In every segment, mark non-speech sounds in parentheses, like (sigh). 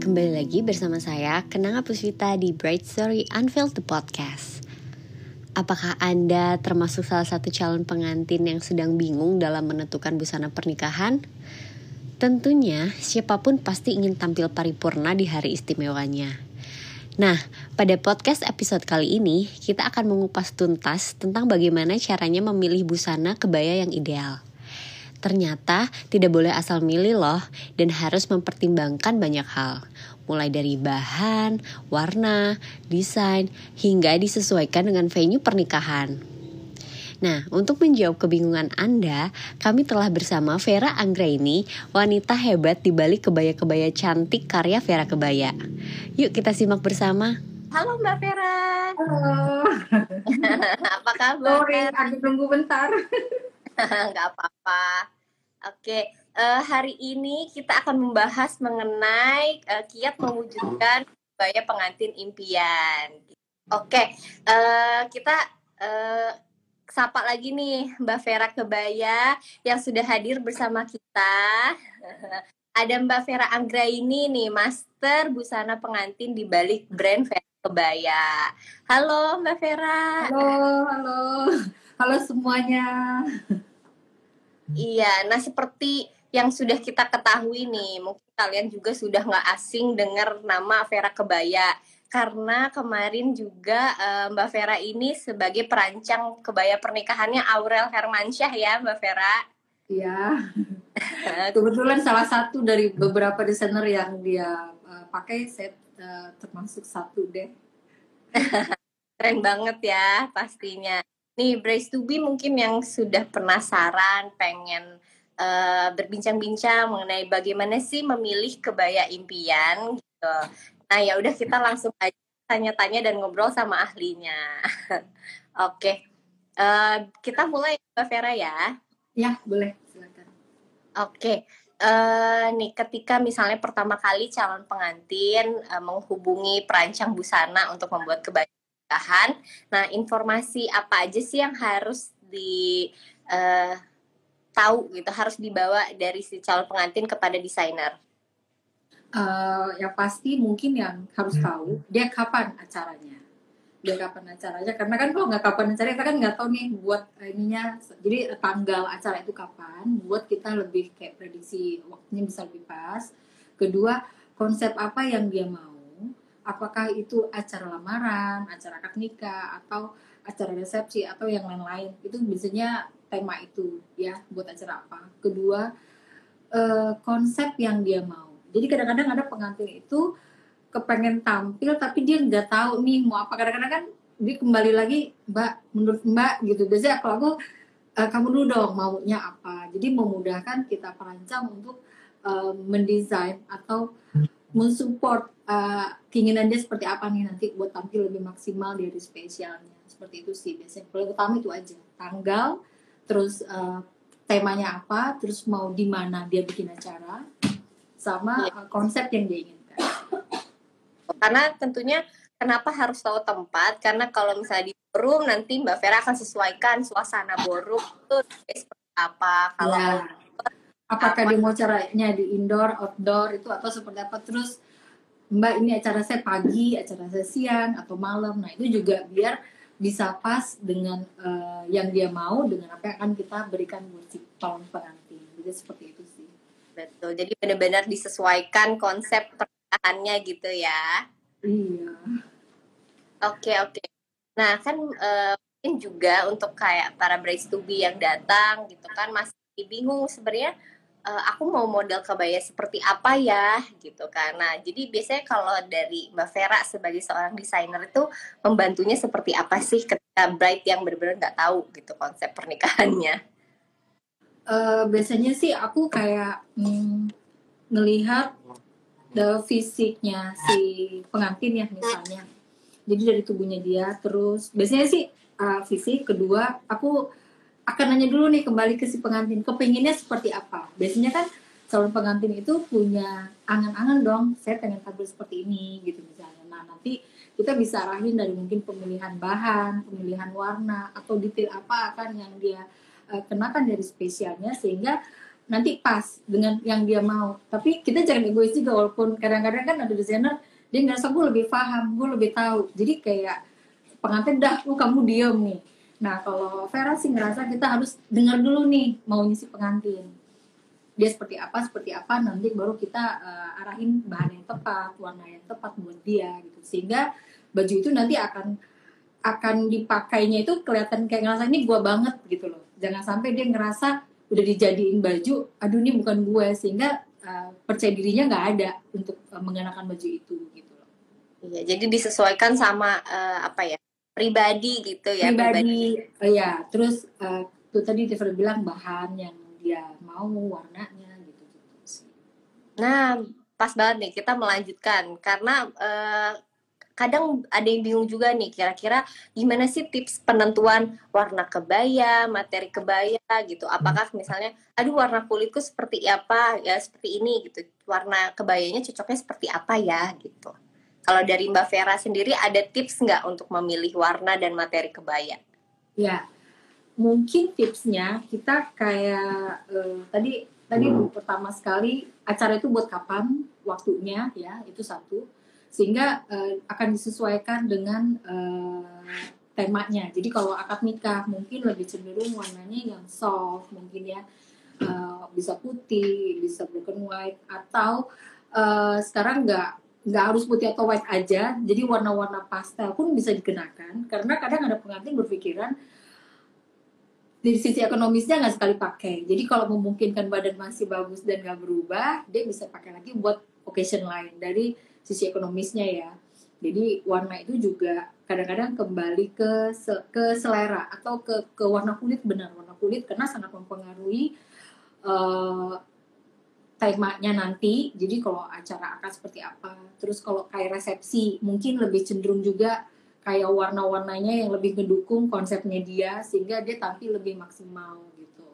Kembali lagi bersama saya, Kenanga Pusvita di Bright Story Unveiled the Podcast. Apakah Anda termasuk salah satu calon pengantin yang sedang bingung dalam menentukan busana pernikahan? Tentunya, siapa pun pasti ingin tampil paripurna di hari istimewanya. Nah, pada podcast episode kali ini, kita akan mengupas tuntas tentang bagaimana caranya memilih busana kebaya yang ideal. Ternyata tidak boleh asal milih loh dan harus mempertimbangkan banyak hal. Mulai dari bahan, warna, desain, hingga disesuaikan dengan venue pernikahan. Nah, untuk menjawab kebingungan Anda, kami telah bersama Vera Anggraini, wanita hebat di balik kebaya-kebaya cantik karya Vera Kebaya. Yuk kita simak bersama. Halo Mbak Vera. Halo. (laughs) Apa kabar? Sorry, aku tunggu bentar. (laughs) (laughs) Nggak apa-apa. Oke, uh, hari ini kita akan membahas mengenai uh, kiat mewujudkan kebaya pengantin impian. Oke, uh, kita uh, sapa lagi nih Mbak Vera Kebaya yang sudah hadir bersama kita. (laughs) Ada Mbak Vera Anggra ini nih, master busana pengantin di balik brand Vera Kebaya. Halo Mbak Vera. Halo, halo. Halo semuanya. Iya, nah seperti yang sudah kita ketahui nih, mungkin kalian juga sudah nggak asing dengar nama Vera Kebaya karena kemarin juga uh, Mbak Vera ini sebagai perancang kebaya pernikahannya Aurel Hermansyah ya Mbak Vera. Iya. Kebetulan salah satu dari beberapa desainer yang dia uh, pakai set uh, termasuk satu deh. (laughs) Keren banget ya pastinya. Nih, Brace to Be mungkin yang sudah penasaran, pengen uh, berbincang-bincang mengenai bagaimana sih memilih kebaya impian gitu. Nah, ya udah kita langsung aja tanya-tanya dan ngobrol sama ahlinya. (laughs) Oke. Okay. Uh, kita mulai Mbak Vera ya. Ya, boleh. Silakan. Oke. Okay. Uh, nih ketika misalnya pertama kali calon pengantin uh, menghubungi perancang busana untuk membuat kebaya pernikahan. Nah, informasi apa aja sih yang harus di uh, tahu gitu, harus dibawa dari si calon pengantin kepada desainer? Uh, yang pasti mungkin yang harus hmm. tahu dia kapan acaranya dia kapan acaranya karena kan kalau nggak kapan acaranya kita kan nggak tahu nih buat ininya jadi tanggal acara itu kapan buat kita lebih kayak prediksi waktunya bisa lebih pas kedua konsep apa yang dia mau apakah itu acara lamaran, acara akad nikah atau acara resepsi atau yang lain-lain. Itu biasanya tema itu ya buat acara apa. Kedua eh, konsep yang dia mau. Jadi kadang-kadang ada pengantin itu kepengen tampil tapi dia nggak tahu nih mau apa. Kadang-kadang kan dia kembali lagi Mbak menurut Mbak gitu. Biasanya kalau aku eh, kamu dulu dong maunya apa. Jadi memudahkan kita perancang untuk uh, mendesain atau mensupport uh, keinginan dia seperti apa nih nanti buat tampil lebih maksimal dari spesialnya? Seperti itu sih biasanya. Paling utama itu aja. Tanggal terus uh, temanya apa terus mau di mana dia bikin acara sama uh, konsep yang dia inginkan. Karena tentunya kenapa harus tahu tempat? Karena kalau misalnya di forum nanti Mbak Vera akan sesuaikan suasana ballroom itu seperti apa. Kalau ya apakah dia mau caranya di indoor outdoor itu atau seperti apa? Terus mbak ini acara saya pagi acara saya siang atau malam. Nah itu juga biar bisa pas dengan uh, yang dia mau dengan apa yang akan kita berikan buat si calon pengantin. Jadi seperti itu sih. Betul. Jadi benar-benar disesuaikan konsep pernikahannya gitu ya? Iya. Oke oke. Nah kan uh, mungkin juga untuk kayak para brace to be yang datang gitu kan masih bingung sebenarnya uh, aku mau model kebaya seperti apa ya gitu. Nah, jadi biasanya kalau dari Mbak Vera sebagai seorang desainer itu membantunya seperti apa sih ketika bride yang benar-benar nggak tahu gitu konsep pernikahannya? Uh, biasanya sih aku kayak mm, ngelihat the fisiknya si pengantin ya misalnya. Jadi dari tubuhnya dia terus biasanya sih uh, fisik kedua aku akan nanya dulu nih kembali ke si pengantin. Kepinginnya seperti apa? Biasanya kan calon pengantin itu punya angan-angan dong. Saya pengen tampil seperti ini gitu misalnya. Nah nanti kita bisa arahin dari mungkin pemilihan bahan pemilihan warna atau detail apa akan yang dia uh, kenakan dari spesialnya sehingga nanti pas dengan yang dia mau. Tapi kita jangan egois juga walaupun kadang-kadang kan ada desainer dia ngerasa gue lebih paham gue lebih tahu. Jadi kayak pengantin dah lu kamu diem nih nah kalau Vera sih ngerasa kita harus dengar dulu nih maunya si pengantin. Dia seperti apa seperti apa nanti baru kita uh, arahin bahan yang tepat warna yang tepat buat dia gitu. Sehingga baju itu nanti akan akan dipakainya itu kelihatan kayak ngerasa ini gue banget gitu loh. Jangan sampai dia ngerasa udah dijadiin baju aduh ini bukan gue sehingga uh, percaya dirinya nggak ada untuk uh, mengenakan baju itu gitu loh. Iya jadi disesuaikan sama uh, apa ya pribadi gitu ya pribadi, pribadi. Uh, ya terus uh, tuh tadi Tiffany bilang bahan yang dia mau warnanya gitu gitu sih nah pas banget nih kita melanjutkan karena uh, kadang ada yang bingung juga nih kira-kira gimana sih tips penentuan warna kebaya, materi kebaya gitu. Apakah misalnya aduh warna kulitku seperti apa ya seperti ini gitu. Warna kebayanya cocoknya seperti apa ya gitu. Kalau dari Mbak Vera sendiri ada tips nggak untuk memilih warna dan materi kebaya? Ya, mungkin tipsnya kita kayak uh, tadi tadi hmm. pertama sekali acara itu buat kapan waktunya ya itu satu sehingga uh, akan disesuaikan dengan uh, temanya. Jadi kalau akad nikah mungkin lebih cenderung warnanya yang soft mungkin ya uh, bisa putih, bisa broken white atau uh, sekarang nggak nggak harus putih atau white aja. Jadi warna-warna pastel pun bisa dikenakan karena kadang ada pengantin berpikiran dari sisi ekonomisnya nggak sekali pakai. Jadi kalau memungkinkan badan masih bagus dan nggak berubah, dia bisa pakai lagi buat occasion lain dari sisi ekonomisnya ya. Jadi warna itu juga kadang-kadang kembali ke ke selera atau ke ke warna kulit benar warna kulit karena sangat mempengaruhi uh, temanya nanti. Jadi kalau acara akan seperti apa, terus kalau kayak resepsi mungkin lebih cenderung juga kayak warna-warnanya yang lebih mendukung konsepnya dia sehingga dia tampil lebih maksimal gitu.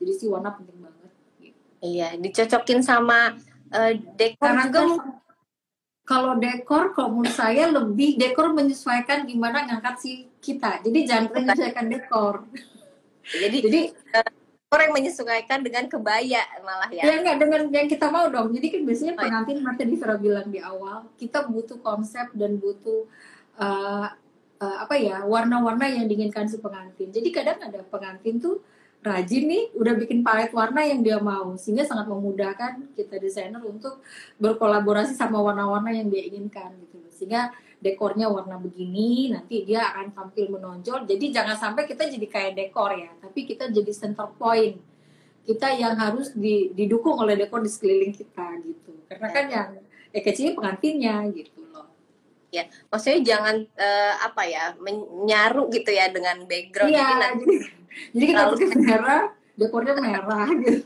Jadi sih warna penting banget. Gitu. Iya, dicocokin sama uh, dekor Karena juga kan kalau dekor kalau menurut saya lebih dekor menyesuaikan gimana ngangkat si kita jadi jangan menyesuaikan dekor jadi jadi dekor yang menyesuaikan dengan kebaya malah ya. Ya enggak dengan yang kita mau dong. Jadi kan biasanya oh, iya. pengantin nanti di Vera bilang di awal kita butuh konsep dan butuh uh, uh, apa ya warna-warna yang diinginkan si pengantin. Jadi kadang ada pengantin tuh rajin nih udah bikin palet warna yang dia mau. Sehingga sangat memudahkan kita desainer untuk berkolaborasi sama warna-warna yang dia inginkan gitu sehingga dekornya warna begini nanti dia akan tampil menonjol. Jadi jangan sampai kita jadi kayak dekor ya tapi kita jadi center point. Kita yang harus didukung oleh dekor di sekeliling kita gitu. Karena kan yang eh kecilnya pengantinnya gitu loh. Ya maksudnya jangan uh, apa ya menyaru gitu ya dengan background iya, jadi (laughs) jadi kita pakai (laughs) merah dekornya merah gitu.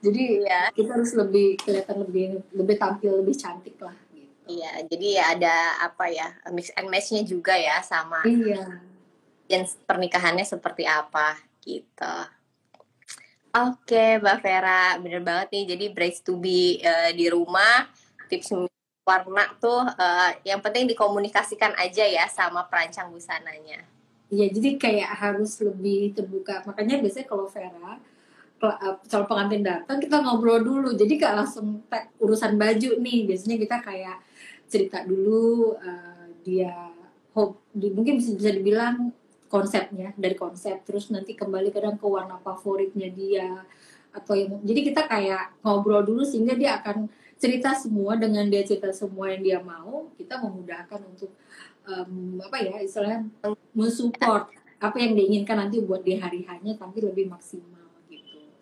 Jadi ya kita harus lebih kelihatan lebih lebih tampil lebih cantik lah. Iya jadi ya ada apa ya mix and matchnya juga ya sama iya dan pernikahannya seperti apa gitu Oke, Mbak Vera, bener banget nih. Jadi braids to be uh, di rumah, tips warna tuh uh, yang penting dikomunikasikan aja ya sama perancang busananya. Iya, jadi kayak harus lebih terbuka. Makanya biasanya kalau Vera eh, calon pengantin datang kita ngobrol dulu. Jadi gak langsung urusan baju nih. Biasanya kita kayak cerita dulu uh, dia hope mungkin bisa bisa dibilang konsepnya dari konsep terus nanti kembali kadang ke warna favoritnya dia atau yang jadi kita kayak ngobrol dulu sehingga dia akan cerita semua dengan dia cerita semua yang dia mau kita memudahkan untuk um, apa ya istilahnya mensupport apa yang diinginkan nanti buat di hari hanya tapi lebih maksimal gitu.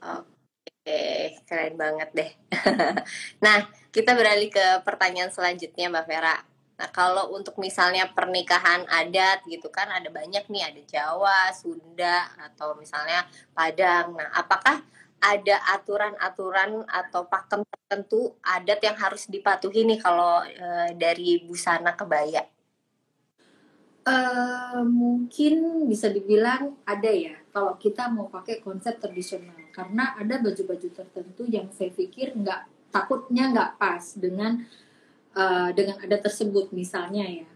Oke, keren banget deh. (laughs) nah, kita beralih ke pertanyaan selanjutnya Mbak Vera. Nah, kalau untuk misalnya pernikahan adat gitu kan ada banyak nih, ada Jawa, Sunda atau misalnya Padang. Nah, apakah ada aturan-aturan atau pakem tertentu adat yang harus dipatuhi nih kalau e, dari busana kebaya? Uh, mungkin bisa dibilang ada ya kalau kita mau pakai konsep tradisional karena ada baju-baju tertentu yang saya pikir nggak takutnya nggak pas dengan uh, dengan ada tersebut misalnya ya.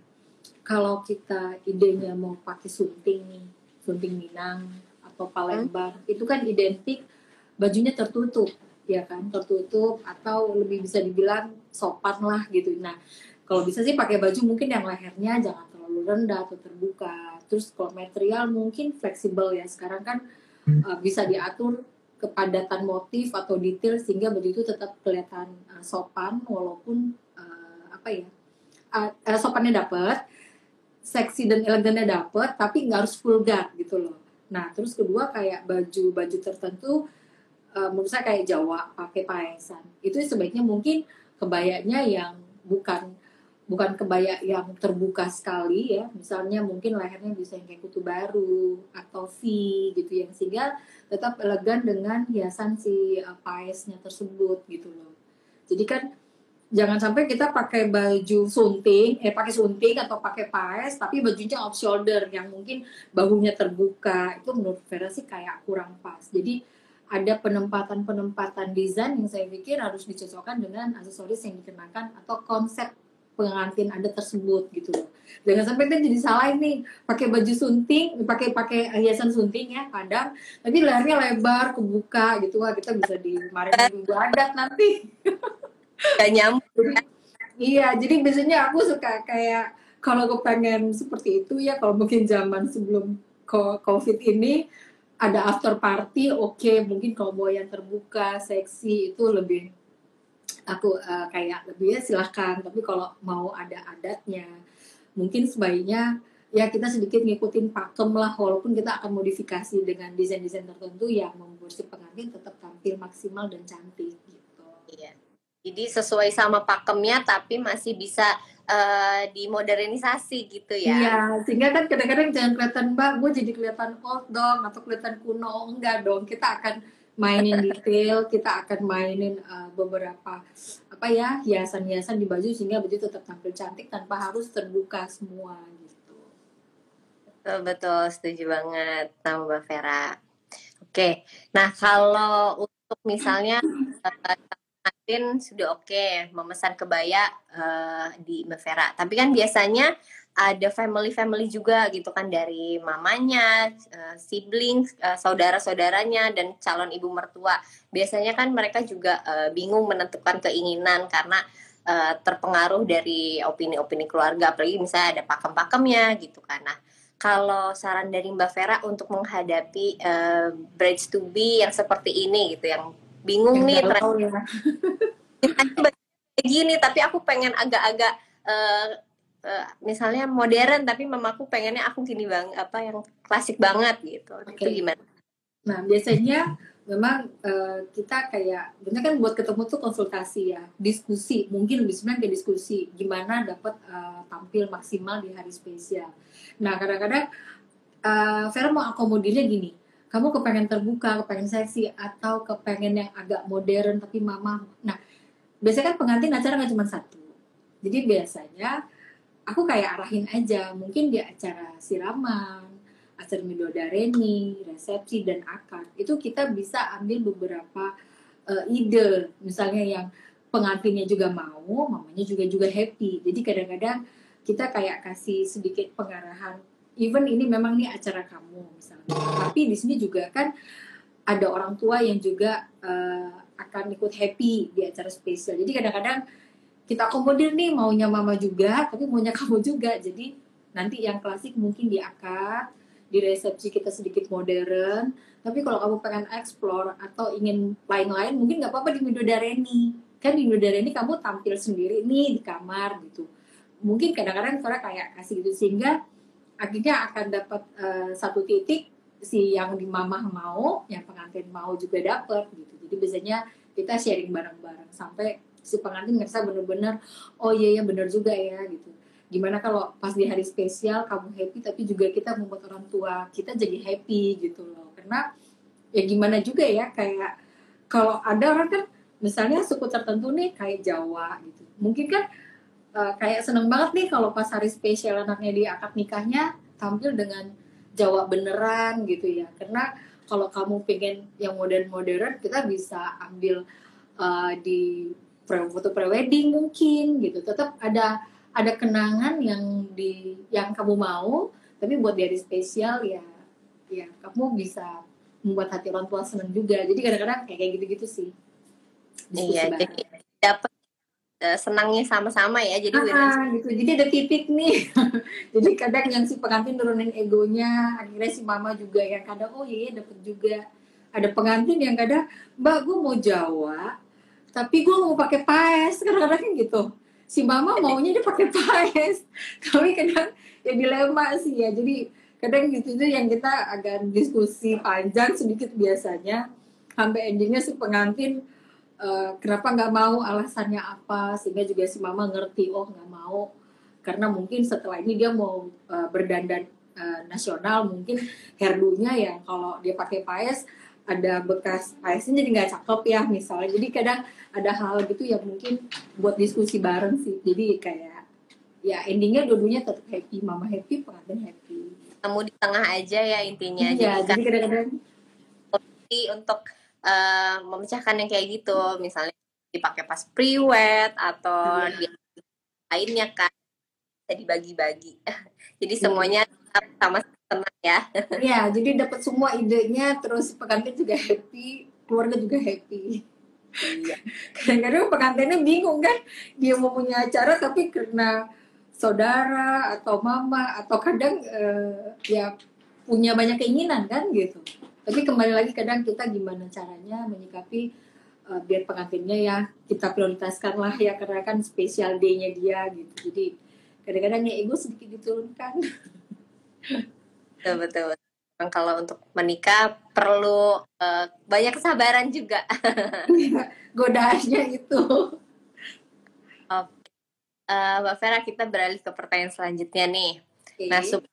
Kalau kita idenya mau pakai sunting nih sunting Minang atau Palembang hmm. itu kan identik bajunya tertutup ya kan? Tertutup atau lebih bisa dibilang sopan lah gitu. Nah kalau bisa sih pakai baju mungkin yang lehernya jangan terlalu rendah atau terbuka. Terus kalau material mungkin fleksibel ya. Sekarang kan uh, bisa diatur kepadatan motif atau detail sehingga baju itu tetap kelihatan uh, sopan walaupun uh, apa ya uh, uh, sopannya dapat seksi dan elegannya dapet tapi nggak harus vulgar gitu loh. Nah terus kedua kayak baju baju tertentu uh, menurut saya kayak Jawa pakai paesan. Itu sebaiknya mungkin kebayanya yang bukan bukan kebaya yang terbuka sekali ya. Misalnya mungkin lehernya bisa yang kayak kutu baru atau V gitu yang sehingga tetap elegan dengan hiasan si uh, paesnya tersebut gitu loh. Jadi kan jangan sampai kita pakai baju sunting eh pakai sunting atau pakai paes tapi bajunya off shoulder yang mungkin bahunya terbuka. Itu menurut Vera sih kayak kurang pas. Jadi ada penempatan-penempatan desain yang saya pikir harus dicocokkan dengan aksesoris yang dikenakan atau konsep pengantin ada tersebut gitu loh. Jangan sampai kan jadi salah ini pakai baju sunting, pakai pakai hiasan sunting ya kadang, tapi lehernya lebar, kebuka gitu wah kita bisa di kemarin minggu adat nanti. (laughs) Gak nyambung. iya, jadi biasanya aku suka kayak kalau kepengen seperti itu ya kalau mungkin zaman sebelum COVID ini ada after party oke okay, mungkin kalau yang terbuka seksi itu lebih aku uh, kayak lebih ya silahkan tapi kalau mau ada adatnya mungkin sebaiknya ya kita sedikit ngikutin pakem lah walaupun kita akan modifikasi dengan desain-desain tertentu yang membuat si pengantin tetap tampil maksimal dan cantik gitu iya jadi sesuai sama pakemnya tapi masih bisa uh, dimodernisasi gitu ya. Iya, sehingga kan kadang-kadang jangan kelihatan mbak, gue jadi kelihatan old dong atau kelihatan kuno enggak dong. Kita akan mainin detail, kita akan mainin uh, beberapa apa ya hiasan-hiasan di baju sehingga baju tetap tampil cantik tanpa harus terbuka semua gitu. Betul betul, setuju banget sama Mbak Vera. Oke, nah kalau untuk misalnya uh, Martin sudah oke okay, memesan kebaya uh, di Mbak Vera. Tapi kan biasanya ada family-family juga gitu kan dari mamanya, uh, siblings, uh, saudara-saudaranya dan calon ibu mertua. Biasanya kan mereka juga uh, bingung menentukan keinginan karena uh, terpengaruh dari opini-opini keluarga, apalagi misalnya ada pakem-pakemnya gitu kan. Nah, kalau saran dari Mbak Vera untuk menghadapi uh, brides to be yang seperti ini gitu, yang bingung nih tren ya. (laughs) gini tapi aku pengen agak-agak uh, uh, misalnya modern tapi mamaku pengennya aku gini bang apa yang klasik banget gitu okay. itu gimana nah biasanya memang uh, kita kayak benar kan buat ketemu tuh konsultasi ya diskusi mungkin lebih sebenarnya kayak diskusi gimana dapat uh, tampil maksimal di hari spesial nah kadang-kadang uh, Vera mau akomodirnya gini kamu kepengen terbuka, kepengen seksi, atau kepengen yang agak modern tapi mama. Nah, biasanya kan pengantin acara nggak cuma satu. Jadi biasanya aku kayak arahin aja, mungkin di acara siraman, acara midodareni, resepsi dan akad. Itu kita bisa ambil beberapa uh, ide, misalnya yang pengantinnya juga mau, mamanya juga juga happy. Jadi kadang-kadang kita kayak kasih sedikit pengarahan even ini memang nih acara kamu misalnya tapi di sini juga kan ada orang tua yang juga uh, akan ikut happy di acara spesial jadi kadang-kadang kita akomodir nih maunya mama juga tapi maunya kamu juga. Jadi nanti yang klasik mungkin di akad di resepsi kita sedikit modern. Tapi kalau kamu pengen explore atau ingin lain-lain mungkin nggak apa-apa di Midodareni. Kan di Midodareni kamu tampil sendiri nih di kamar gitu. Mungkin kadang-kadang suara kayak kasih gitu sehingga akhirnya akan dapat uh, satu titik si yang di mamah mau, yang pengantin mau juga dapat gitu. Jadi biasanya kita sharing bareng-bareng sampai si pengantin ngerasa bener-bener oh iya ya bener juga ya gitu. Gimana kalau pas di hari spesial kamu happy tapi juga kita membuat orang tua kita jadi happy gitu loh. Karena ya gimana juga ya kayak kalau ada orang kan misalnya suku tertentu nih kayak Jawa gitu. Mungkin kan uh, kayak seneng banget nih kalau pas hari spesial anaknya di akad nikahnya tampil dengan Jawa beneran gitu ya karena kalau kamu pengen yang modern-modern kita bisa ambil uh, di foto prewedding mungkin gitu tetap ada ada kenangan yang di yang kamu mau tapi buat dari spesial ya ya kamu bisa membuat hati orang tua senang juga jadi kadang-kadang kayak kayak gitu-gitu sih Diskusi Iya, jadi dapat eh, senangnya sama-sama ya. Jadi. Ah, gitu. Jadi ada titik nih. (laughs) Jadi kadang yang si pengantin turunin egonya, akhirnya si mama juga yang kadang oh iya dapet juga. Ada pengantin yang kadang, Mbak gue mau Jawa, tapi gue mau pakai paes. Kadang-kadang kan gitu. Si mama maunya dia pakai paes. (laughs) Tapi kadang ya dilema sih ya. Jadi kadang gitu itu yang kita agak diskusi panjang sedikit biasanya. Sampai endingnya si pengantin eh, kenapa nggak mau alasannya apa sehingga juga si mama ngerti oh nggak mau karena mungkin setelah ini dia mau eh, berdandan eh, nasional mungkin hairdo-nya ya kalau dia pakai paes ada bekas paesnya jadi nggak cakep ya misalnya jadi kadang ada hal gitu yang mungkin buat diskusi bareng sih jadi kayak ya endingnya dua-duanya tetap happy mama happy pengantin happy Temu di tengah aja ya intinya. iya Jadi jadi kadang-kadang untuk eh, memecahkan yang kayak gitu. Misalnya dipakai pas pre-wed atau Iya. di lainnya kan bisa dibagi-bagi. (laughs) Jadi Iya. semuanya tetap sama tenang ya. (laughs) ya jadi dapat semua idenya terus pengantin juga happy keluarga juga happy Iya. (laughs) kadang-kadang pengantinnya bingung kan dia mau punya acara tapi karena saudara atau mama atau kadang eh, ya punya banyak keinginan kan gitu tapi kembali lagi kadang kita gimana caranya menyikapi eh, biar pengantinnya ya kita prioritaskan lah ya karena kan spesial day-nya dia gitu jadi kadang-kadang ya ego sedikit diturunkan (laughs) Betul betul. Memang Kalau untuk menikah perlu eh, banyak kesabaran juga. godaannya itu Eh, Mbak Vera kita beralih ke pertanyaan selanjutnya nih. Oke. Nah, supaya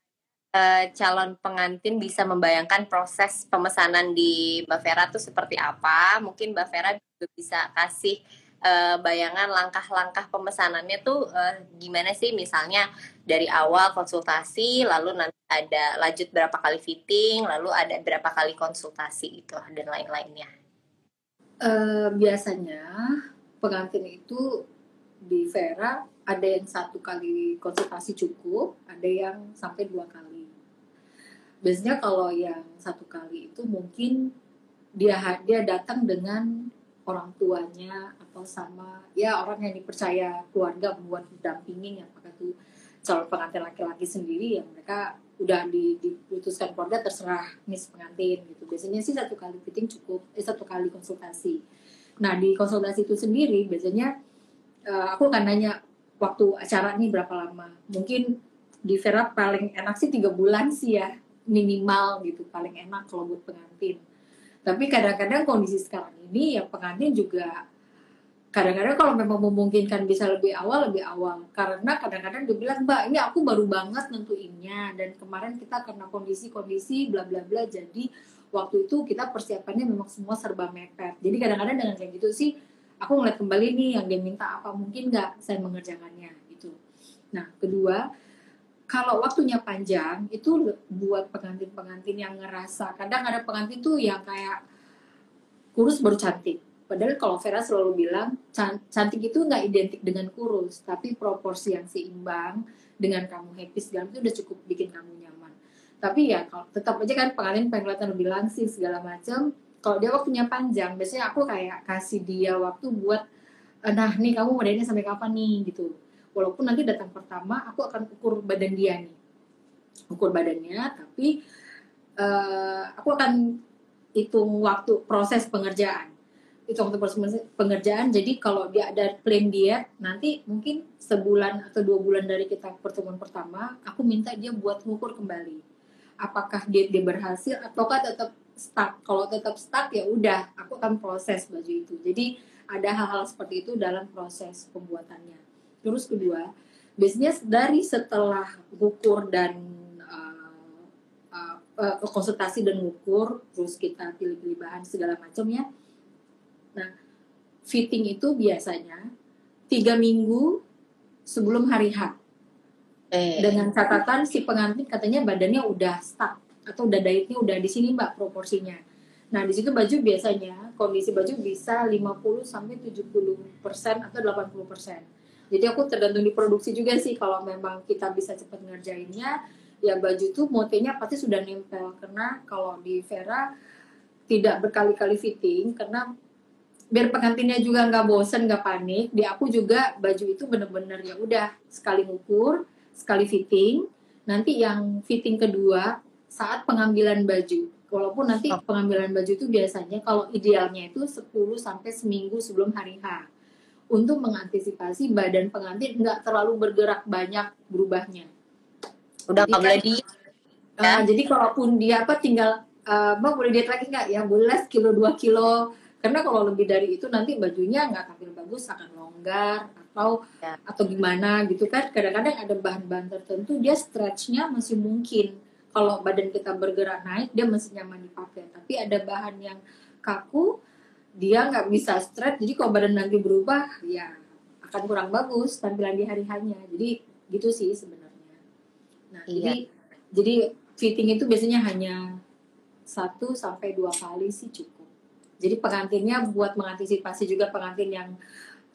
eh, calon pengantin bisa membayangkan proses pemesanan di Mbak Vera tuh seperti apa, mungkin Mbak Vera juga bisa kasih eh, bayangan langkah-langkah pemesanannya tuh eh, gimana sih? Misalnya dari awal konsultasi, lalu nanti ada lanjut berapa kali fitting, lalu ada berapa kali konsultasi itu dan lain-lainnya. Eh, biasanya pengantin itu di Vera ada yang satu kali konsultasi cukup, ada yang sampai dua kali. Biasanya kalau yang satu kali itu mungkin dia dia datang dengan orang tuanya atau sama ya orang yang dipercaya keluarga buat dampingin ya apakah itu calon pengantin laki-laki sendiri yang mereka udah di, diputuskan keluarga terserah mis pengantin gitu. Biasanya sih satu kali fitting cukup eh satu kali konsultasi. Nah di konsultasi itu sendiri biasanya eh, aku akan nanya waktu acara ini berapa lama. Mungkin di Vera paling enak sih tiga bulan sih ya minimal gitu paling enak kalau buat pengantin tapi kadang-kadang kondisi sekarang ini ya pengantin juga kadang-kadang kalau memang memungkinkan bisa lebih awal lebih awal. Karena kadang-kadang dia bilang mbak ini aku baru banget nentuinnya dan kemarin kita karena kondisi-kondisi bla bla bla. Jadi waktu itu kita persiapannya memang semua serba mepet. Jadi kadang-kadang dengan kayak gitu sih aku ngeliat kembali nih yang dia minta apa mungkin nggak saya mengerjakannya gitu. Nah kedua kalau waktunya panjang itu buat pengantin-pengantin yang ngerasa kadang ada pengantin tuh yang kayak kurus baru cantik. Padahal kalau Vera selalu bilang can- cantik itu nggak identik dengan kurus tapi proporsi yang seimbang dengan kamu happy segala itu udah cukup bikin kamu nyaman. Tapi ya kalau tetap aja kan pengantin pengen lebih langsing segala macam. Kalau dia waktunya panjang biasanya aku kayak kasih dia waktu buat "Eh, nah nih kamu modelnya sampai kapan nih? Gitu walaupun nanti datang pertama aku akan ukur badan dia nih. Ukur badannya tapi eh, aku akan hitung waktu proses pengerjaan. Hitung waktu proses pengerjaan jadi kalau dia ada plan diet nanti mungkin sebulan atau dua bulan dari kita pertemuan pertama aku minta dia buat ngukur kembali. Apakah diet dia berhasil ataukah tetap stuck. Kalau tetap stuck ya udah aku akan proses baju itu. Jadi ada hal-hal seperti itu dalam proses pembuatannya terus kedua biasanya dari setelah ukur dan uh, uh, uh, konsultasi dan ngukur terus kita pilih-pilih bahan segala macam ya nah fitting itu biasanya tiga minggu sebelum hari H Eh, dengan catatan si pengantin katanya badannya udah stuck atau udah dietnya udah di sini mbak proporsinya. Nah di situ baju biasanya kondisi baju bisa 50 sampai 70 persen atau 80 persen. Jadi aku tergantung di produksi juga sih kalau memang kita bisa cepat ngerjainnya ya baju tuh motifnya pasti sudah nempel. Karena kalau di Vera tidak berkali-kali fitting karena biar pengantinnya juga nggak bosen nggak panik di aku juga baju itu bener-bener ya udah sekali ngukur sekali fitting. Nanti yang fitting kedua saat pengambilan baju. Walaupun nanti pengambilan baju itu biasanya kalau idealnya itu 10 sampai seminggu sebelum hari H untuk mengantisipasi badan pengantin nggak terlalu bergerak banyak berubahnya. Udah nggak boleh kan- di Uh, jadi kalaupun dia apa tinggal uh, mbak boleh diet lagi nggak? Ya boleh kilo 2 kilo. Karena kalau lebih dari itu nanti bajunya nggak tampil bagus akan longgar atau Ya. atau gimana gitu kan. Kadang-kadang ada bahan-bahan tertentu dia stretchnya masih mungkin. Kalau badan kita bergerak naik dia masih nyaman dipakai. Tapi ada bahan yang kaku dia nggak bisa stretch jadi kalau badan nanti berubah ya akan kurang bagus tampilan di hari hanya jadi gitu sih sebenarnya nah Iya. jadi jadi fitting itu biasanya hanya satu sampai dua kali sih cukup. Jadi pengantinnya buat mengantisipasi juga pengantin yang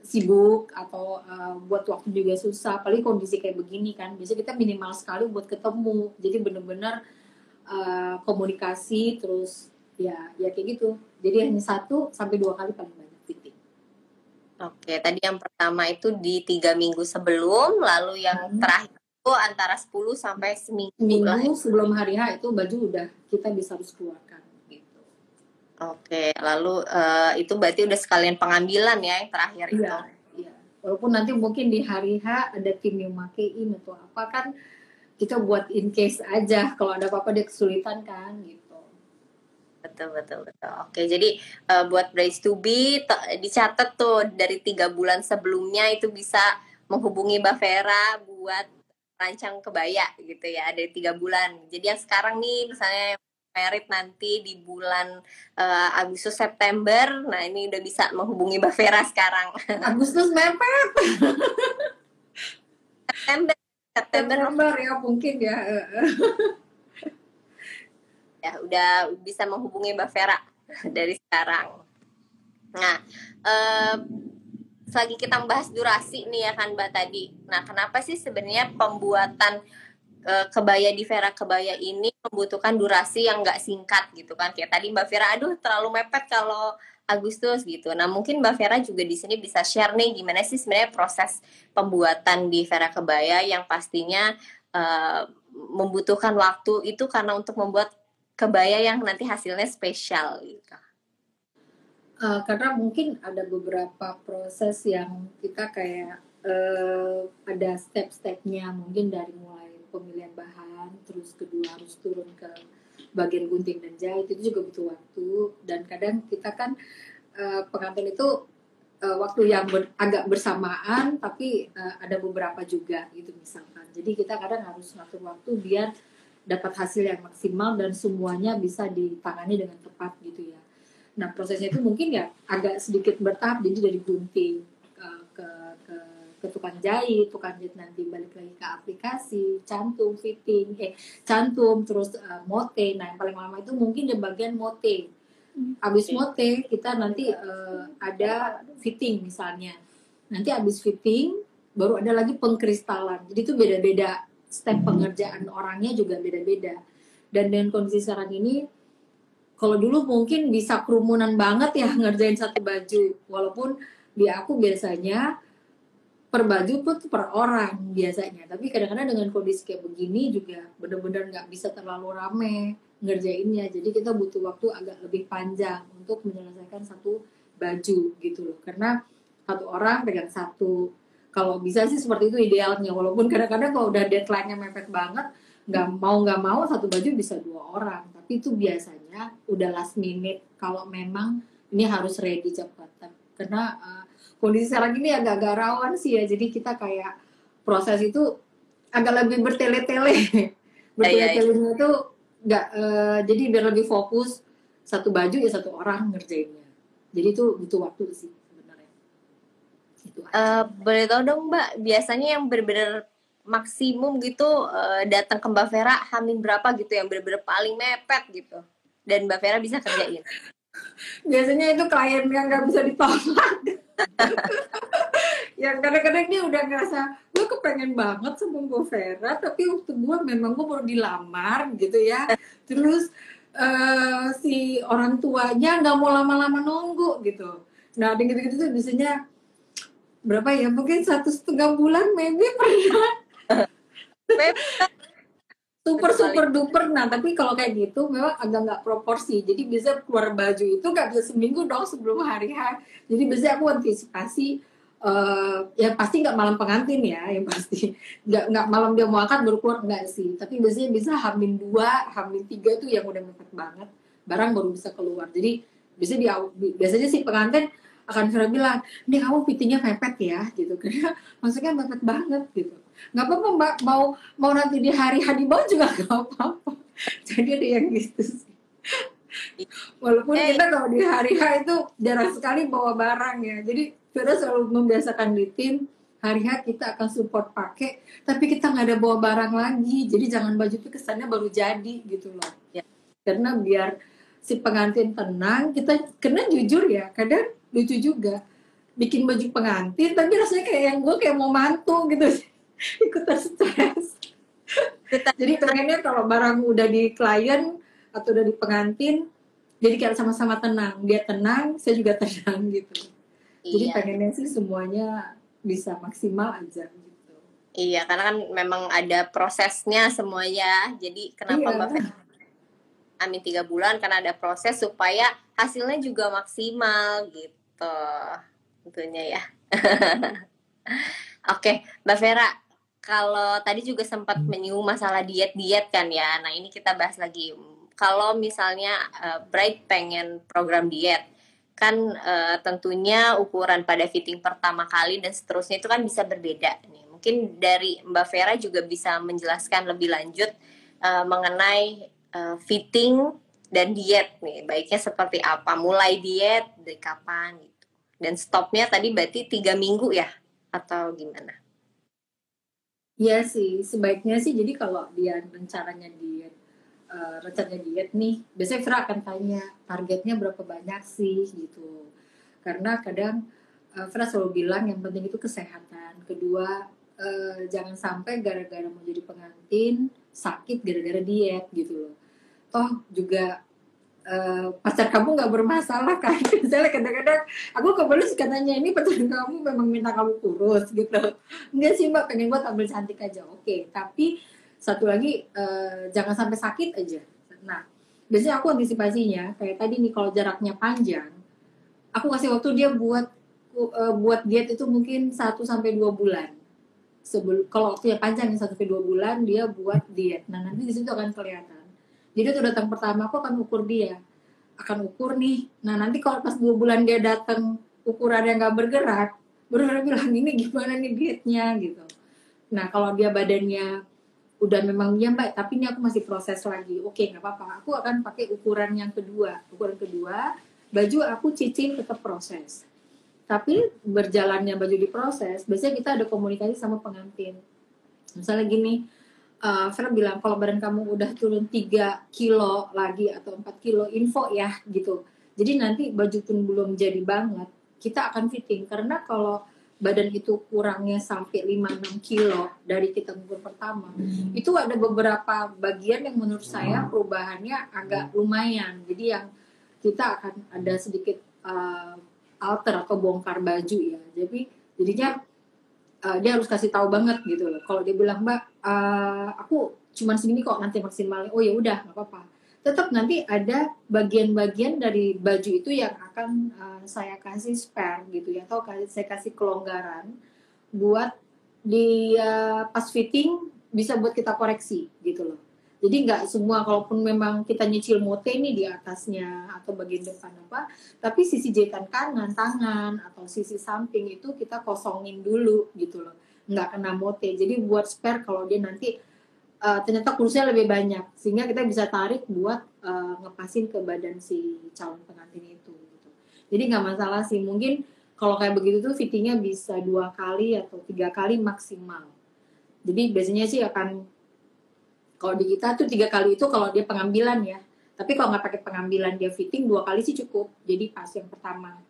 sibuk atau uh, buat waktu juga susah. Paling kondisi kayak begini kan, biasanya kita minimal sekali buat ketemu. Jadi bener-bener uh, komunikasi terus ya ya kayak gitu. Jadi hanya satu sampai dua kali paling banyak fitting. Oke, tadi yang pertama itu di tiga minggu sebelum, lalu yang Hmm. terakhir itu antara 10 sampai seminggu, lah. Minggu sebelum hari H itu baju udah kita bisa harus keluarkan gitu. Oke, lalu eh, itu berarti udah sekalian pengambilan ya yang terakhir itu. Iya, iya. Walaupun nanti mungkin di hari H ada tim yang makein atau apa kan kita buat in case aja kalau ada apa-apa dia kesulitan kan gitu. Betul, betul, betul. Oke, jadi eh, buat Brace to be to- dicatat tuh dari tiga bulan sebelumnya itu bisa menghubungi Mbak Vera buat rancang kebaya gitu ya dari tiga bulan. Jadi yang sekarang nih misalnya merit nanti di bulan eh, Agustus September, nah ini udah bisa menghubungi Mbak Vera sekarang. (laughs) Agustus mepet September, September September ya mungkin ya. Ya udah bisa menghubungi Mbak Vera (laughs) dari sekarang. Nah, eh, selagi kita membahas durasi nih ya kan Mbak tadi. Nah, kenapa sih sebenarnya pembuatan eh, kebaya di Vera Kebaya ini membutuhkan durasi yang nggak singkat gitu kan? Kayak tadi Mbak Vera, aduh terlalu mepet kalau Agustus gitu. Nah, mungkin Mbak Vera juga di sini bisa share nih gimana sih sebenarnya proses pembuatan di Vera Kebaya yang pastinya eh, membutuhkan waktu itu karena untuk membuat kebaya yang nanti hasilnya spesial gitu. Eh, karena mungkin ada beberapa proses yang kita kayak eh, ada step-stepnya. Mungkin dari mulai pemilihan bahan terus kedua harus turun ke bagian gunting dan jahit itu juga butuh waktu. Dan kadang kita kan eh, pengantin itu eh, waktu yang ber- agak bersamaan tapi eh, ada beberapa juga gitu misalkan. Jadi kita kadang harus ngatur waktu biar dapat hasil yang maksimal dan semuanya bisa ditangani dengan tepat gitu ya Nah prosesnya itu mungkin ya agak sedikit bertahap jadi dari gunting ke ke ke, ke tukang jahit, tukang jahit nanti balik lagi ke aplikasi, cantum, fitting, eh cantum, terus eh, mote. Nah yang paling lama itu mungkin di bagian mote. Abis mote kita nanti eh, ada fitting misalnya. Nanti abis fitting baru ada lagi pengkristalan. Jadi itu beda-beda step pengerjaan orangnya juga beda-beda. Dan dengan kondisi sekarang ini kalau dulu mungkin bisa kerumunan banget ya ngerjain satu baju. Walaupun di aku biasanya per baju pun per orang biasanya. Tapi kadang-kadang dengan kondisi kayak begini juga bener-bener nggak bisa terlalu rame ngerjainnya. Jadi kita butuh waktu agak lebih panjang untuk menyelesaikan satu baju gitu loh. Karena satu orang pegang satu kalau bisa sih seperti itu idealnya. Walaupun kadang-kadang kalau udah deadline-nya mepet banget nggak mau nggak mau satu baju bisa dua orang. Tapi itu biasanya udah last minute kalau memang ini harus ready cepat karena uh, kondisi sekarang ini agak-agak rawan sih ya. Jadi kita kayak proses itu agak lebih bertele-tele. (laughs) Bertele-telenya itu nggak uh, jadi biar lebih fokus satu baju ya satu orang ngerjainnya. Jadi itu butuh waktu sih Uh, boleh tahu dong Mbak, biasanya yang benar-benar maksimum gitu uh, datang ke Mbak Vera hamin berapa gitu yang benar-benar paling mepet gitu. Dan Mbak Vera bisa kerjain. (laughs) biasanya itu klien yang nggak bisa ditolak. (laughs) Yang kadang-kadang dia udah ngerasa gue kepengen banget sama Mbak Vera tapi waktu gue memang gue baru dilamar gitu ya. Terus uh, si orang tuanya nggak mau lama-lama nunggu gitu. Nah dengan gitu-gitu tuh biasanya berapa ya? Mungkin satu setengah bulan maybe (laughs) pernah. Super super duper. Nah tapi kalau kayak gitu memang agak nggak proporsi. Jadi bisa keluar baju itu nggak bisa seminggu dong sebelum hari H. Jadi biasanya aku antisipasi uh, ya pasti nggak malam pengantin ya yang pasti. Nggak nggak malam dia mau akad baru keluar nggak sih. Tapi biasanya bisa hamin dua hamin tiga tuh yang udah mepet banget. Barang baru bisa keluar. Jadi biasanya di biasanya sih pengantin akan sudah bilang ini kamu fittingnya mepet ya gitu karena (laughs) maksudnya mepet banget gitu. Nggak apa-apa mbak. Mau mau nanti di hari hari bau juga nggak apa-apa. (laughs) Jadi ada yang gitu sih. Walaupun kita kalau di hari H itu jarang sekali bawa barang ya. Jadi kita selalu membiasakan di tim hari H kita akan support pakai tapi kita nggak ada bawa barang lagi. Jadi jangan baju itu kesannya baru jadi gitu loh. Ya. karena biar si pengantin tenang kita kena jujur ya kadang lucu juga bikin baju pengantin tapi rasanya kayak yang gue kayak mau mantu gitu (laughs) ikutan stres jadi pengennya kalau barang udah di klien atau udah di pengantin jadi kayak sama-sama tenang dia tenang saya juga tenang (laughs) gitu jadi iya. pengennya sih semuanya bisa maksimal aja gitu. Iya, karena kan memang ada prosesnya semuanya. Jadi kenapa iya. Mbak Amin tiga bulan karena ada proses supaya hasilnya juga maksimal gitu. Tentunya ya. (laughs) Oke, Mbak Vera, kalau tadi juga sempat hmm. menyinggung masalah diet-diet kan ya. Nah, ini kita bahas lagi. Kalau misalnya uh, Bright pengen program diet, kan uh, tentunya ukuran pada fitting pertama kali dan seterusnya itu kan bisa berbeda nih. Mungkin dari Mbak Vera juga bisa menjelaskan lebih lanjut uh, mengenai uh, fitting dan diet nih. Baiknya seperti apa? Mulai diet dari kapan gitu. Dan stopnya tadi berarti tiga minggu ya atau gimana? Iya sih, sebaiknya sih jadi kalau dia rencananya diet uh, rencananya diet nih, biasanya Fira akan tanya targetnya berapa banyak sih gitu. Karena kadang uh, Fira selalu bilang yang penting itu kesehatan. Kedua, uh, jangan sampai gara-gara mau jadi pengantin sakit gara-gara diet gitu loh. Toh juga uh, pacar kamu nggak bermasalah kan? (laughs) Misalnya kadang-kadang aku kebalik katanya ini pacar kamu memang minta kamu kurus gitu. Enggak sih mbak pengen buat tampil cantik aja. Oke, okay. tapi satu lagi uh, jangan sampai sakit aja nah biasanya aku antisipasinya kayak tadi nih kalau jaraknya panjang aku kasih waktu dia buat uh, buat diet itu mungkin 1 sampai dua bulan sebelum kalau waktunya panjang satu sampai dua bulan dia buat diet nah nanti di situ akan kelihatan jadi tuh datang pertama aku akan ukur dia. Akan ukur nih. Nah nanti kalau pas dua bulan dia datang ukuran yang nggak bergerak baru bilang ini gimana nih dietnya? Gitu. Nah kalau dia badannya udah memang ya mbak tapi ini aku masih proses lagi. Oke nggak apa-apa. Aku akan pakai ukuran yang kedua. Ukuran kedua baju aku cicing tetap proses. Tapi berjalannya baju diproses biasanya kita ada komunikasi sama pengantin. Misalnya gini uh, Vera bilang kalau badan kamu udah turun 3 kilo lagi atau 4 kilo info ya gitu. Jadi nanti baju pun belum jadi banget kita akan fitting. Karena kalau badan itu kurangnya sampai 5-6 kilo dari kita ngukur pertama hmm. itu ada beberapa bagian yang menurut saya perubahannya agak lumayan. Jadi yang kita akan ada sedikit uh, alter atau bongkar baju ya. Jadi jadinya uh, dia harus kasih tahu banget gitu loh. Kalau dia bilang mbak uh, aku cuma segini kok nanti maksimalnya. Oh ya udah nggak apa-apa. Tetap nanti ada bagian-bagian dari baju itu yang akan uh, saya kasih spare gitu ya. Atau saya kasih kelonggaran buat di uh, pas fitting bisa buat kita koreksi gitu loh jadi nggak semua kalaupun memang kita nyicil mote nih di atasnya atau bagian depan apa tapi sisi jahitan kanan tangan atau sisi samping itu kita kosongin dulu gitu loh. Nggak kena mote. Jadi buat spare kalau dia nanti uh, ternyata kursinya lebih banyak. Sehingga kita bisa tarik buat uh, ngepasin ke badan si calon pengantin itu gitu. jadi nggak masalah sih. Mungkin kalau kayak begitu tuh fittingnya bisa dua kali atau tiga kali maksimal. Jadi biasanya sih akan kalau di kita tuh tiga kali itu kalau dia pengambilan ya. Tapi kalau nggak pakai pengambilan dia fitting dua kali sih cukup. Jadi pas yang pertama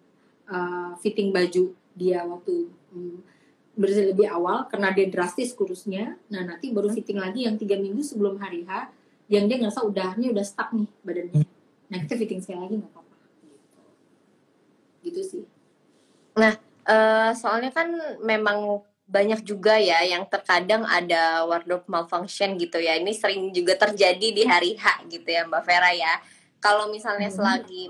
uh, fitting baju dia waktu um, lebih awal karena dia drastis kurusnya. Nah nanti baru fitting lagi yang tiga minggu sebelum hari H yang dia ngerasa udah ini udah stuck nih badannya. Nah kita fitting sekali lagi nggak apa-apa. Gitu gitu sih Eh, soalnya kan memang banyak juga ya yang terkadang ada wardrobe malfunction gitu ya. Ini sering juga terjadi di hari H gitu ya Mbak Vera ya. Kalau misalnya Hmm. selagi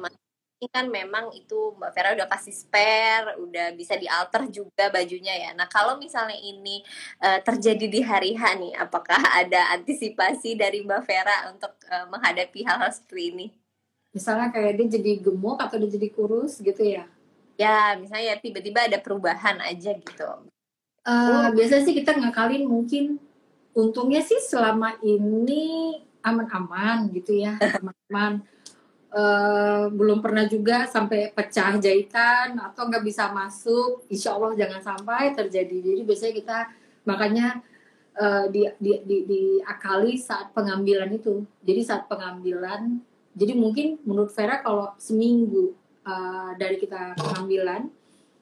ini kan memang itu Mbak Vera udah kasih spare, udah bisa dialter juga bajunya ya. Nah kalau misalnya ini eh, terjadi di hari H nih, apakah ada antisipasi dari Mbak Vera untuk eh, menghadapi hal-hal seperti ini? misalnya kayak dia jadi gemuk atau dia jadi kurus gitu ya Ya misalnya tiba-tiba ada perubahan aja gitu. Eh, biasanya sih kita ngakalin mungkin untungnya sih selama ini aman-aman gitu ya (laughs) aman-aman. Eh, belum pernah juga sampai pecah jahitan atau nggak bisa masuk. Insya Allah jangan sampai terjadi. Jadi biasanya kita makanya eh, di, di, di, diakali saat pengambilan itu. Jadi saat pengambilan jadi mungkin menurut Vera kalau seminggu eh, dari kita pengambilan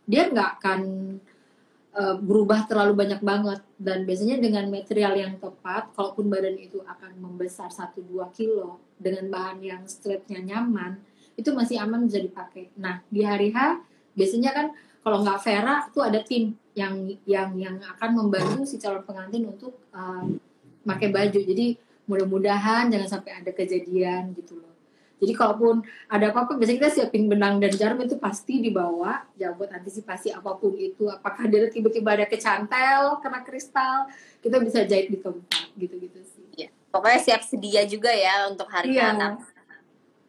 dia nggak akan uh, berubah terlalu banyak banget. Dan biasanya dengan material yang tepat kalaupun badan itu akan membesar 1-2 kilo dengan bahan yang straightnya nyaman itu masih aman bisa dipakai. Nah di hari H biasanya kan kalau nggak Vera tuh ada tim yang yang yang akan membantu si calon pengantin untuk uh, pakai baju. Jadi mudah-mudahan jangan sampai ada kejadian gitu loh jadi kalaupun ada apa-apa biasanya kita siapin benang dan jarum itu pasti dibawa ya buat antisipasi apa pun itu apakah dia tiba-tiba ada kecantel kena kristal kita bisa jahit di tempat gitu-gitu sih Iya. Pokoknya siap sedia juga ya untuk hari Iya. H.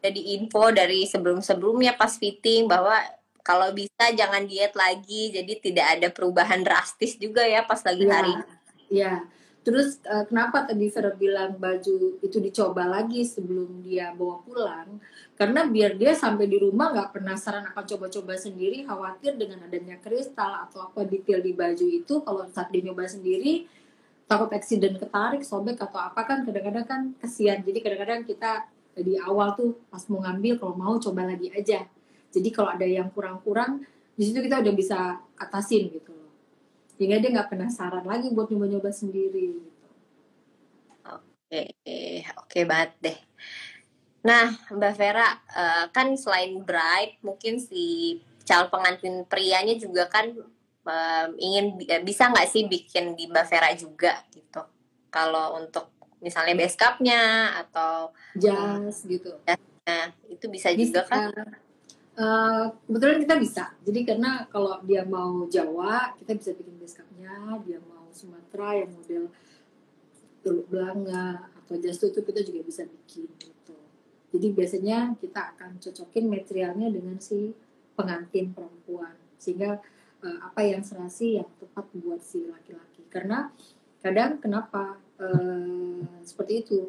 Jadi info dari sebelum-sebelumnya pas fitting bahwa kalau bisa jangan diet lagi, jadi tidak ada perubahan drastis juga ya pas lagi Iya. hari. ya terus eh, kenapa tadi Vera bilang baju itu dicoba lagi sebelum dia bawa pulang? Karena biar dia sampai di rumah nggak penasaran akan coba-coba sendiri khawatir dengan adanya kristal atau apa detail di baju itu. Kalau saat dia nyoba sendiri takut accident ketarik sobek atau apa kan kadang-kadang kan kesian. Jadi kadang-kadang kita di awal tuh pas mau ngambil kalau mau coba lagi aja. Jadi kalau ada yang kurang-kurang di situ kita udah bisa atasin gitu sehingga dia nggak penasaran lagi buat nyoba-nyoba sendiri gitu. Oke, oke banget deh. Nah, Mbak Vera, eh, kan selain bride, mungkin si calon pengantin prianya juga kan ingin eh, bisa nggak sih bikin di Mbak Vera juga gitu. Kalau untuk misalnya base cup-nya atau jas gitu nah, itu bisa juga bisa kan? Eh, kebetulan kita bisa. Jadi karena kalau dia mau Jawa kita bisa bikin base cup-nya dia mau Sumatera yang model teluk belanga atau jas tutup kita juga bisa bikin gitu. Jadi biasanya kita akan cocokin materialnya dengan si pengantin perempuan. Sehingga eh, apa yang serasi yang tepat buat si laki-laki. Karena kadang kenapa eh, seperti itu?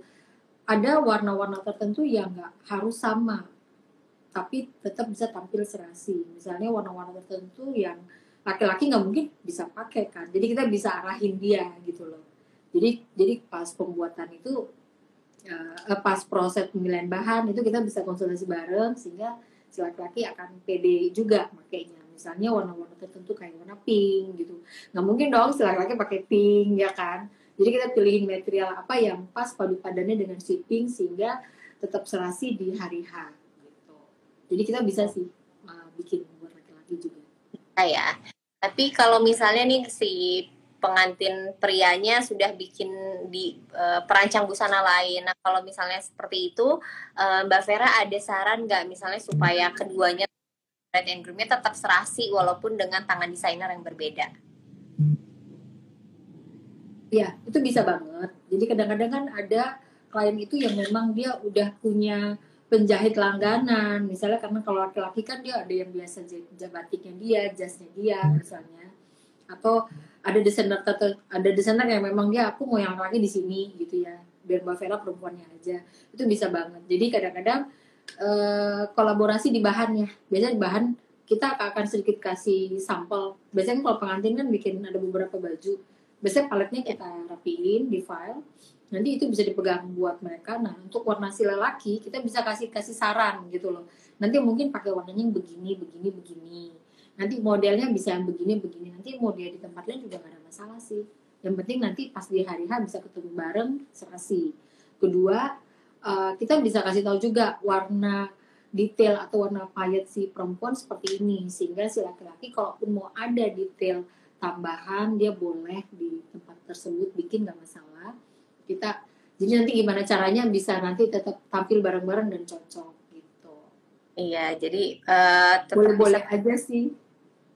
Ada warna-warna tertentu yang nggak harus sama tapi tetap bisa tampil serasi. Misalnya warna-warna tertentu yang laki-laki nggak mungkin bisa pakai kan? Jadi kita bisa arahin dia gitu loh. Jadi jadi pas pembuatan itu eh, pas proses pemilihan bahan itu kita bisa konsultasi bareng sehingga si laki-laki akan pede juga makainya. Misalnya warna-warna tertentu kayak warna pink gitu. Nggak mungkin dong si laki-laki pakai pink ya kan? Jadi kita pilihin material apa yang pas padu padannya dengan si pink sehingga tetap serasi di hari H. gitu jadi kita bisa sih uh, bikin buat laki-laki juga ya. Tapi kalau misalnya nih si pengantin prianya sudah bikin di eh, perancang busana lain. Nah, kalau misalnya seperti itu, eh, Mbak Vera ada saran nggak misalnya supaya keduanya bride and groomnya tetap serasi walaupun dengan tangan desainer yang berbeda? Ya, itu bisa banget. Jadi kadang-kadang kan ada klien itu yang memang dia udah punya penjahit langganan. Misalnya karena kalau laki-laki kan dia ada yang biasa jahit batiknya dia, jasnya dia misalnya. Atau ada desainer ada desainer yang memang dia aku mau yang laki di sini gitu ya. Biar Mbak Vera perempuannya aja. Itu bisa banget. Jadi kadang-kadang eh, kolaborasi di bahannya. Biasanya di bahan kita akan sedikit kasih sampel. Biasanya kalau pengantin kan bikin ada beberapa baju biasanya paletnya kita rapiin di file nanti itu bisa dipegang buat mereka. Nah untuk warna si lelaki kita bisa kasih kasih saran gitu loh. Nanti mungkin pakai warnanya yang begini begini begini. Nanti modelnya bisa yang begini begini. Nanti mau dia di tempat lain juga gak ada masalah sih. Yang penting nanti pas di hari H bisa ketemu bareng serasi. Kedua uh, kita bisa kasih tahu juga warna detail atau warna payet si perempuan seperti ini. Sehingga si laki-laki kalaupun mau ada detail tambahan dia boleh di tempat tersebut bikin nggak masalah kita jadi nanti gimana caranya bisa nanti tetap tampil bareng-bareng dan cocok gitu. Iya jadi uh, boleh-boleh aja sih.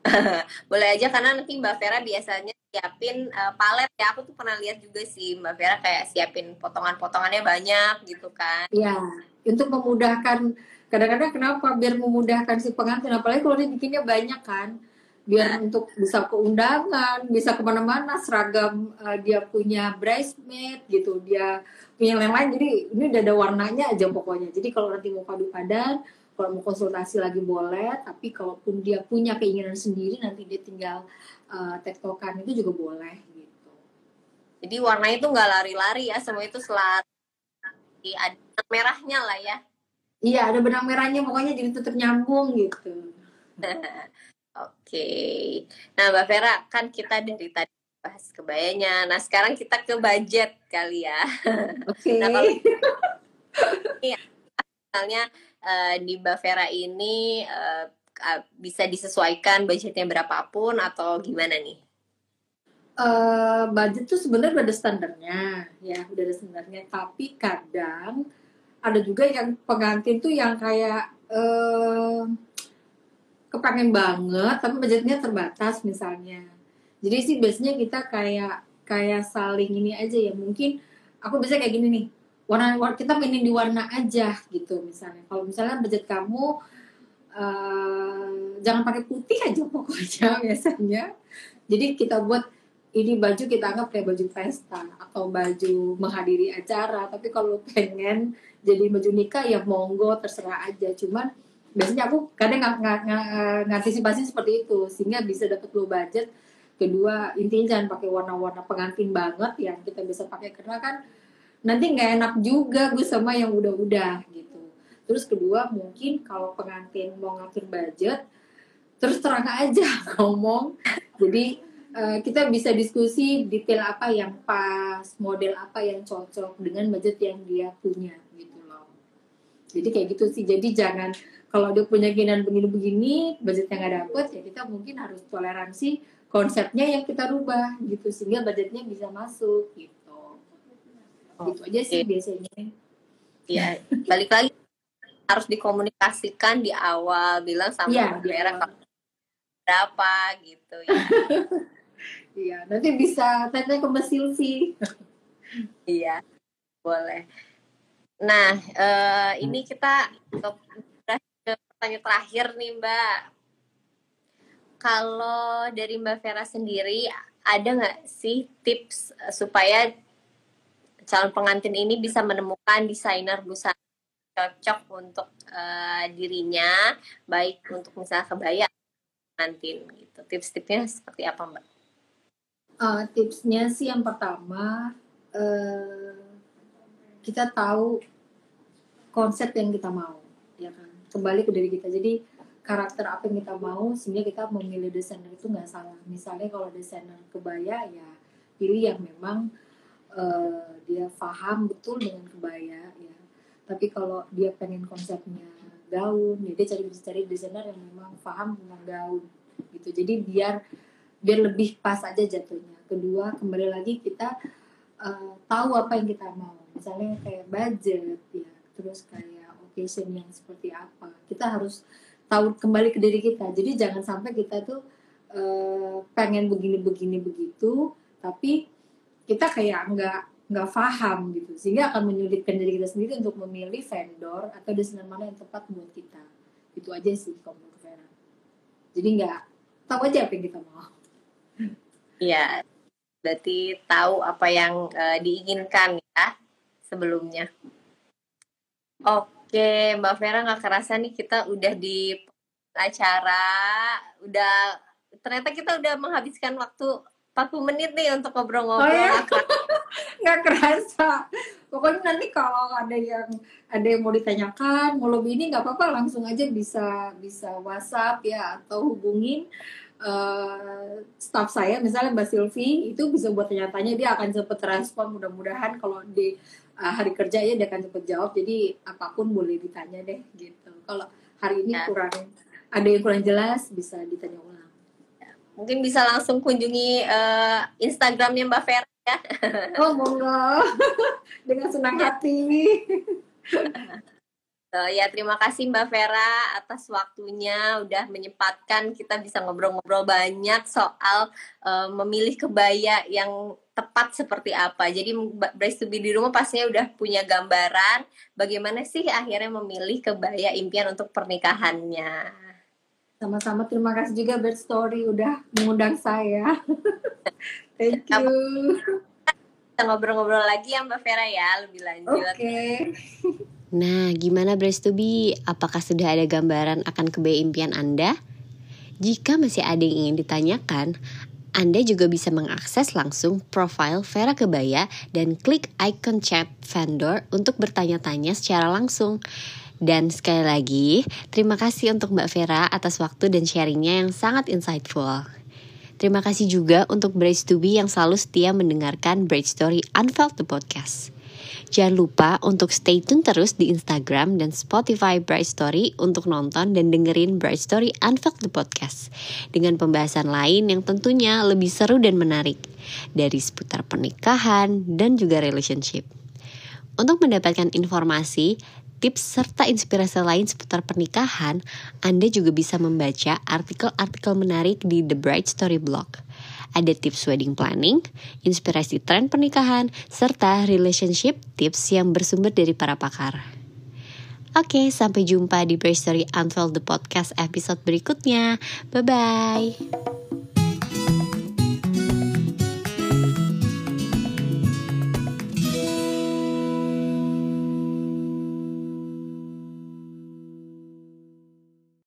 (laughs) Boleh aja karena nanti Mbak Vera biasanya siapin uh, palet ya. Aku tuh pernah lihat juga sih Mbak Vera kayak siapin potongan-potongannya banyak gitu kan. Iya untuk memudahkan kadang-kadang kenapa biar memudahkan si pengantin? Apalagi kalau dia bikinnya banyak kan biar untuk bisa ke undangan bisa ke mana-mana seragam uh, dia punya bridesmaid gitu dia punya lain-lain jadi ini udah ada warnanya aja pokoknya. Jadi kalau nanti mau padu padan kalau mau konsultasi lagi boleh. Tapi kalaupun dia punya keinginan sendiri nanti dia tinggal uh, tektokan itu juga boleh gitu. Jadi warnanya itu nggak lari-lari ya semua itu selalu ada merahnya lah ya. Iya, ada benang merahnya pokoknya jadi tetap nyambung gitu. (laughs) Oke. Nah, Mbak Vera, kan kita dari tadi bahas kebayanya. Nah, sekarang kita ke budget kali ya. Oke. Okay. nah, kalau iya, misalnya uh, di Mbak Vera ini uh, bisa disesuaikan budgetnya berapapun atau gimana nih? Uh, budget tuh sebenarnya ada standarnya, ya udah ada standarnya. Tapi kadang ada juga yang pengantin tuh yang kayak uh, kepengen banget tapi budgetnya terbatas misalnya. Jadi sih biasanya kita kayak kayak saling ini aja ya. Mungkin aku bisa kayak gini nih warna warna kita mainin di warna aja gitu misalnya. Kalau misalnya budget kamu uh, jangan pakai putih aja pokoknya (laughs) biasanya. Jadi kita buat ini baju kita anggap kayak baju pesta atau baju menghadiri acara. Tapi kalau pengen jadi baju nikah ya monggo terserah aja. Cuman biasanya aku kadang ngantisipasi seperti itu sehingga bisa dapat low budget kedua intinya jangan pakai warna-warna pengantin banget yang kita bisa pakai karena kan nanti nggak enak juga gue sama yang udah-udah gitu terus kedua mungkin kalau pengantin mau ngatur budget terus terang aja (laughs) ngomong jadi Eh, kita bisa diskusi detail apa yang pas, model apa yang cocok dengan budget yang dia punya gitu loh. Jadi kayak gitu sih. Jadi jangan kalau dia punya keinginan begini-begini, budgetnya nggak dapet, ya kita mungkin harus toleransi konsepnya yang kita rubah gitu sehingga budgetnya bisa masuk gitu. Oh, gitu aja sih okay. biasanya. Iya, balik lagi harus dikomunikasikan di awal bilang sama ya, daerah berapa gitu ya. (laughs) Iya, nanti bisa tanya ke Mbak Silvi. iya, boleh. Nah, uh, ini kita pertanyaan terakhir nih Mbak. Kalau dari Mbak Vera sendiri, ada nggak sih tips uh, supaya calon pengantin ini bisa menemukan desainer busana cocok untuk uh, dirinya, baik untuk misalnya kebaya pengantin gitu. Tips-tipsnya seperti apa Mbak? Uh, tipsnya sih yang pertama uh, kita tahu konsep yang kita mau, ya kan. Kembali ke diri kita. Jadi karakter apa yang kita mau sehingga kita memilih desainer itu nggak salah. Misalnya kalau desainer kebaya ya pilih yang memang uh, dia paham betul dengan kebaya ya. Tapi kalau dia pengen konsepnya gaun, ya dia cari cari desainer yang memang paham tentang gaun gitu. Jadi biar biar lebih pas aja jatuhnya kedua kembali lagi kita uh, tahu apa yang kita mau misalnya kayak budget ya terus kayak occasion yang seperti apa. Kita harus tahu kembali ke diri kita. Jadi jangan sampai kita tuh uh, pengen begini begini begitu tapi kita kayak nggak nggak paham gitu. Sehingga akan menyulitkan diri kita sendiri untuk memilih vendor atau desainer mana yang tepat buat kita. Itu aja sih kalau menurut Vera jadi nggak tahu aja apa yang kita mau. Iya, berarti tahu apa yang uh, diinginkan ya sebelumnya. Oke, Mbak Vera nggak kerasa nih kita udah di acara, udah ternyata kita udah menghabiskan waktu 40 menit nih untuk ngobrol-ngobrol. Oh, ya? (laughs) nggak kerasa. Pokoknya nanti kalau ada yang ada yang mau ditanyakan, mau lebih ini nggak apa-apa langsung aja bisa bisa WhatsApp ya atau hubungin uh, staff saya misalnya Mbak Silvi itu bisa buat tanya-tanya dia akan cepat respon mudah-mudahan kalau di uh, hari kerja ya dia akan cepet jawab. Jadi apa pun boleh ditanya deh gitu. Kalau hari ini Ya. kurang ada yang kurang jelas bisa ditanya ulang. Mungkin bisa langsung kunjungi eh, Instagramnya Mbak Vera ya. (laughs) oh monggo. (laughs) Dengan senang hati. (laughs) Eh, ya terima kasih Mbak Vera atas waktunya udah menyempatkan kita bisa ngobrol-ngobrol banyak soal eh, memilih kebaya yang tepat seperti apa. Jadi Mbak Brace to be di rumah pastinya udah punya gambaran bagaimana sih akhirnya memilih kebaya impian untuk pernikahannya. sama-sama terima kasih juga Bird Story udah mengundang saya (laughs) thank you Kita ngobrol-ngobrol lagi ya Mbak Vera ya lebih lanjut. oke (laughs) Nah, gimana Brace to be? Apakah sudah ada gambaran akan kebaya impian Anda? Jika masih ada yang ingin ditanyakan, Anda juga bisa mengakses langsung profil Vera Kebaya dan klik icon chat vendor untuk bertanya-tanya secara langsung. Dan sekali lagi, terima kasih untuk Mbak Vera atas waktu dan sharingnya yang sangat insightful. Terima kasih juga untuk Brace to Be yang selalu setia mendengarkan Bright Story Unfelt the Podcast. Jangan lupa untuk stay tune terus di Instagram dan Spotify Bright Story untuk nonton dan dengerin Bright Story Unfelt the Podcast dengan pembahasan lain yang tentunya lebih seru dan menarik dari seputar pernikahan dan juga relationship. Untuk mendapatkan informasi, tips serta inspirasi lain seputar pernikahan, Anda juga bisa membaca artikel-artikel menarik di The Bright Story blog. Ada tips wedding planning, inspirasi tren pernikahan, serta relationship tips yang bersumber dari para pakar. Oke, sampai jumpa di Bright Story Unfold the Podcast episode berikutnya. Bye-bye.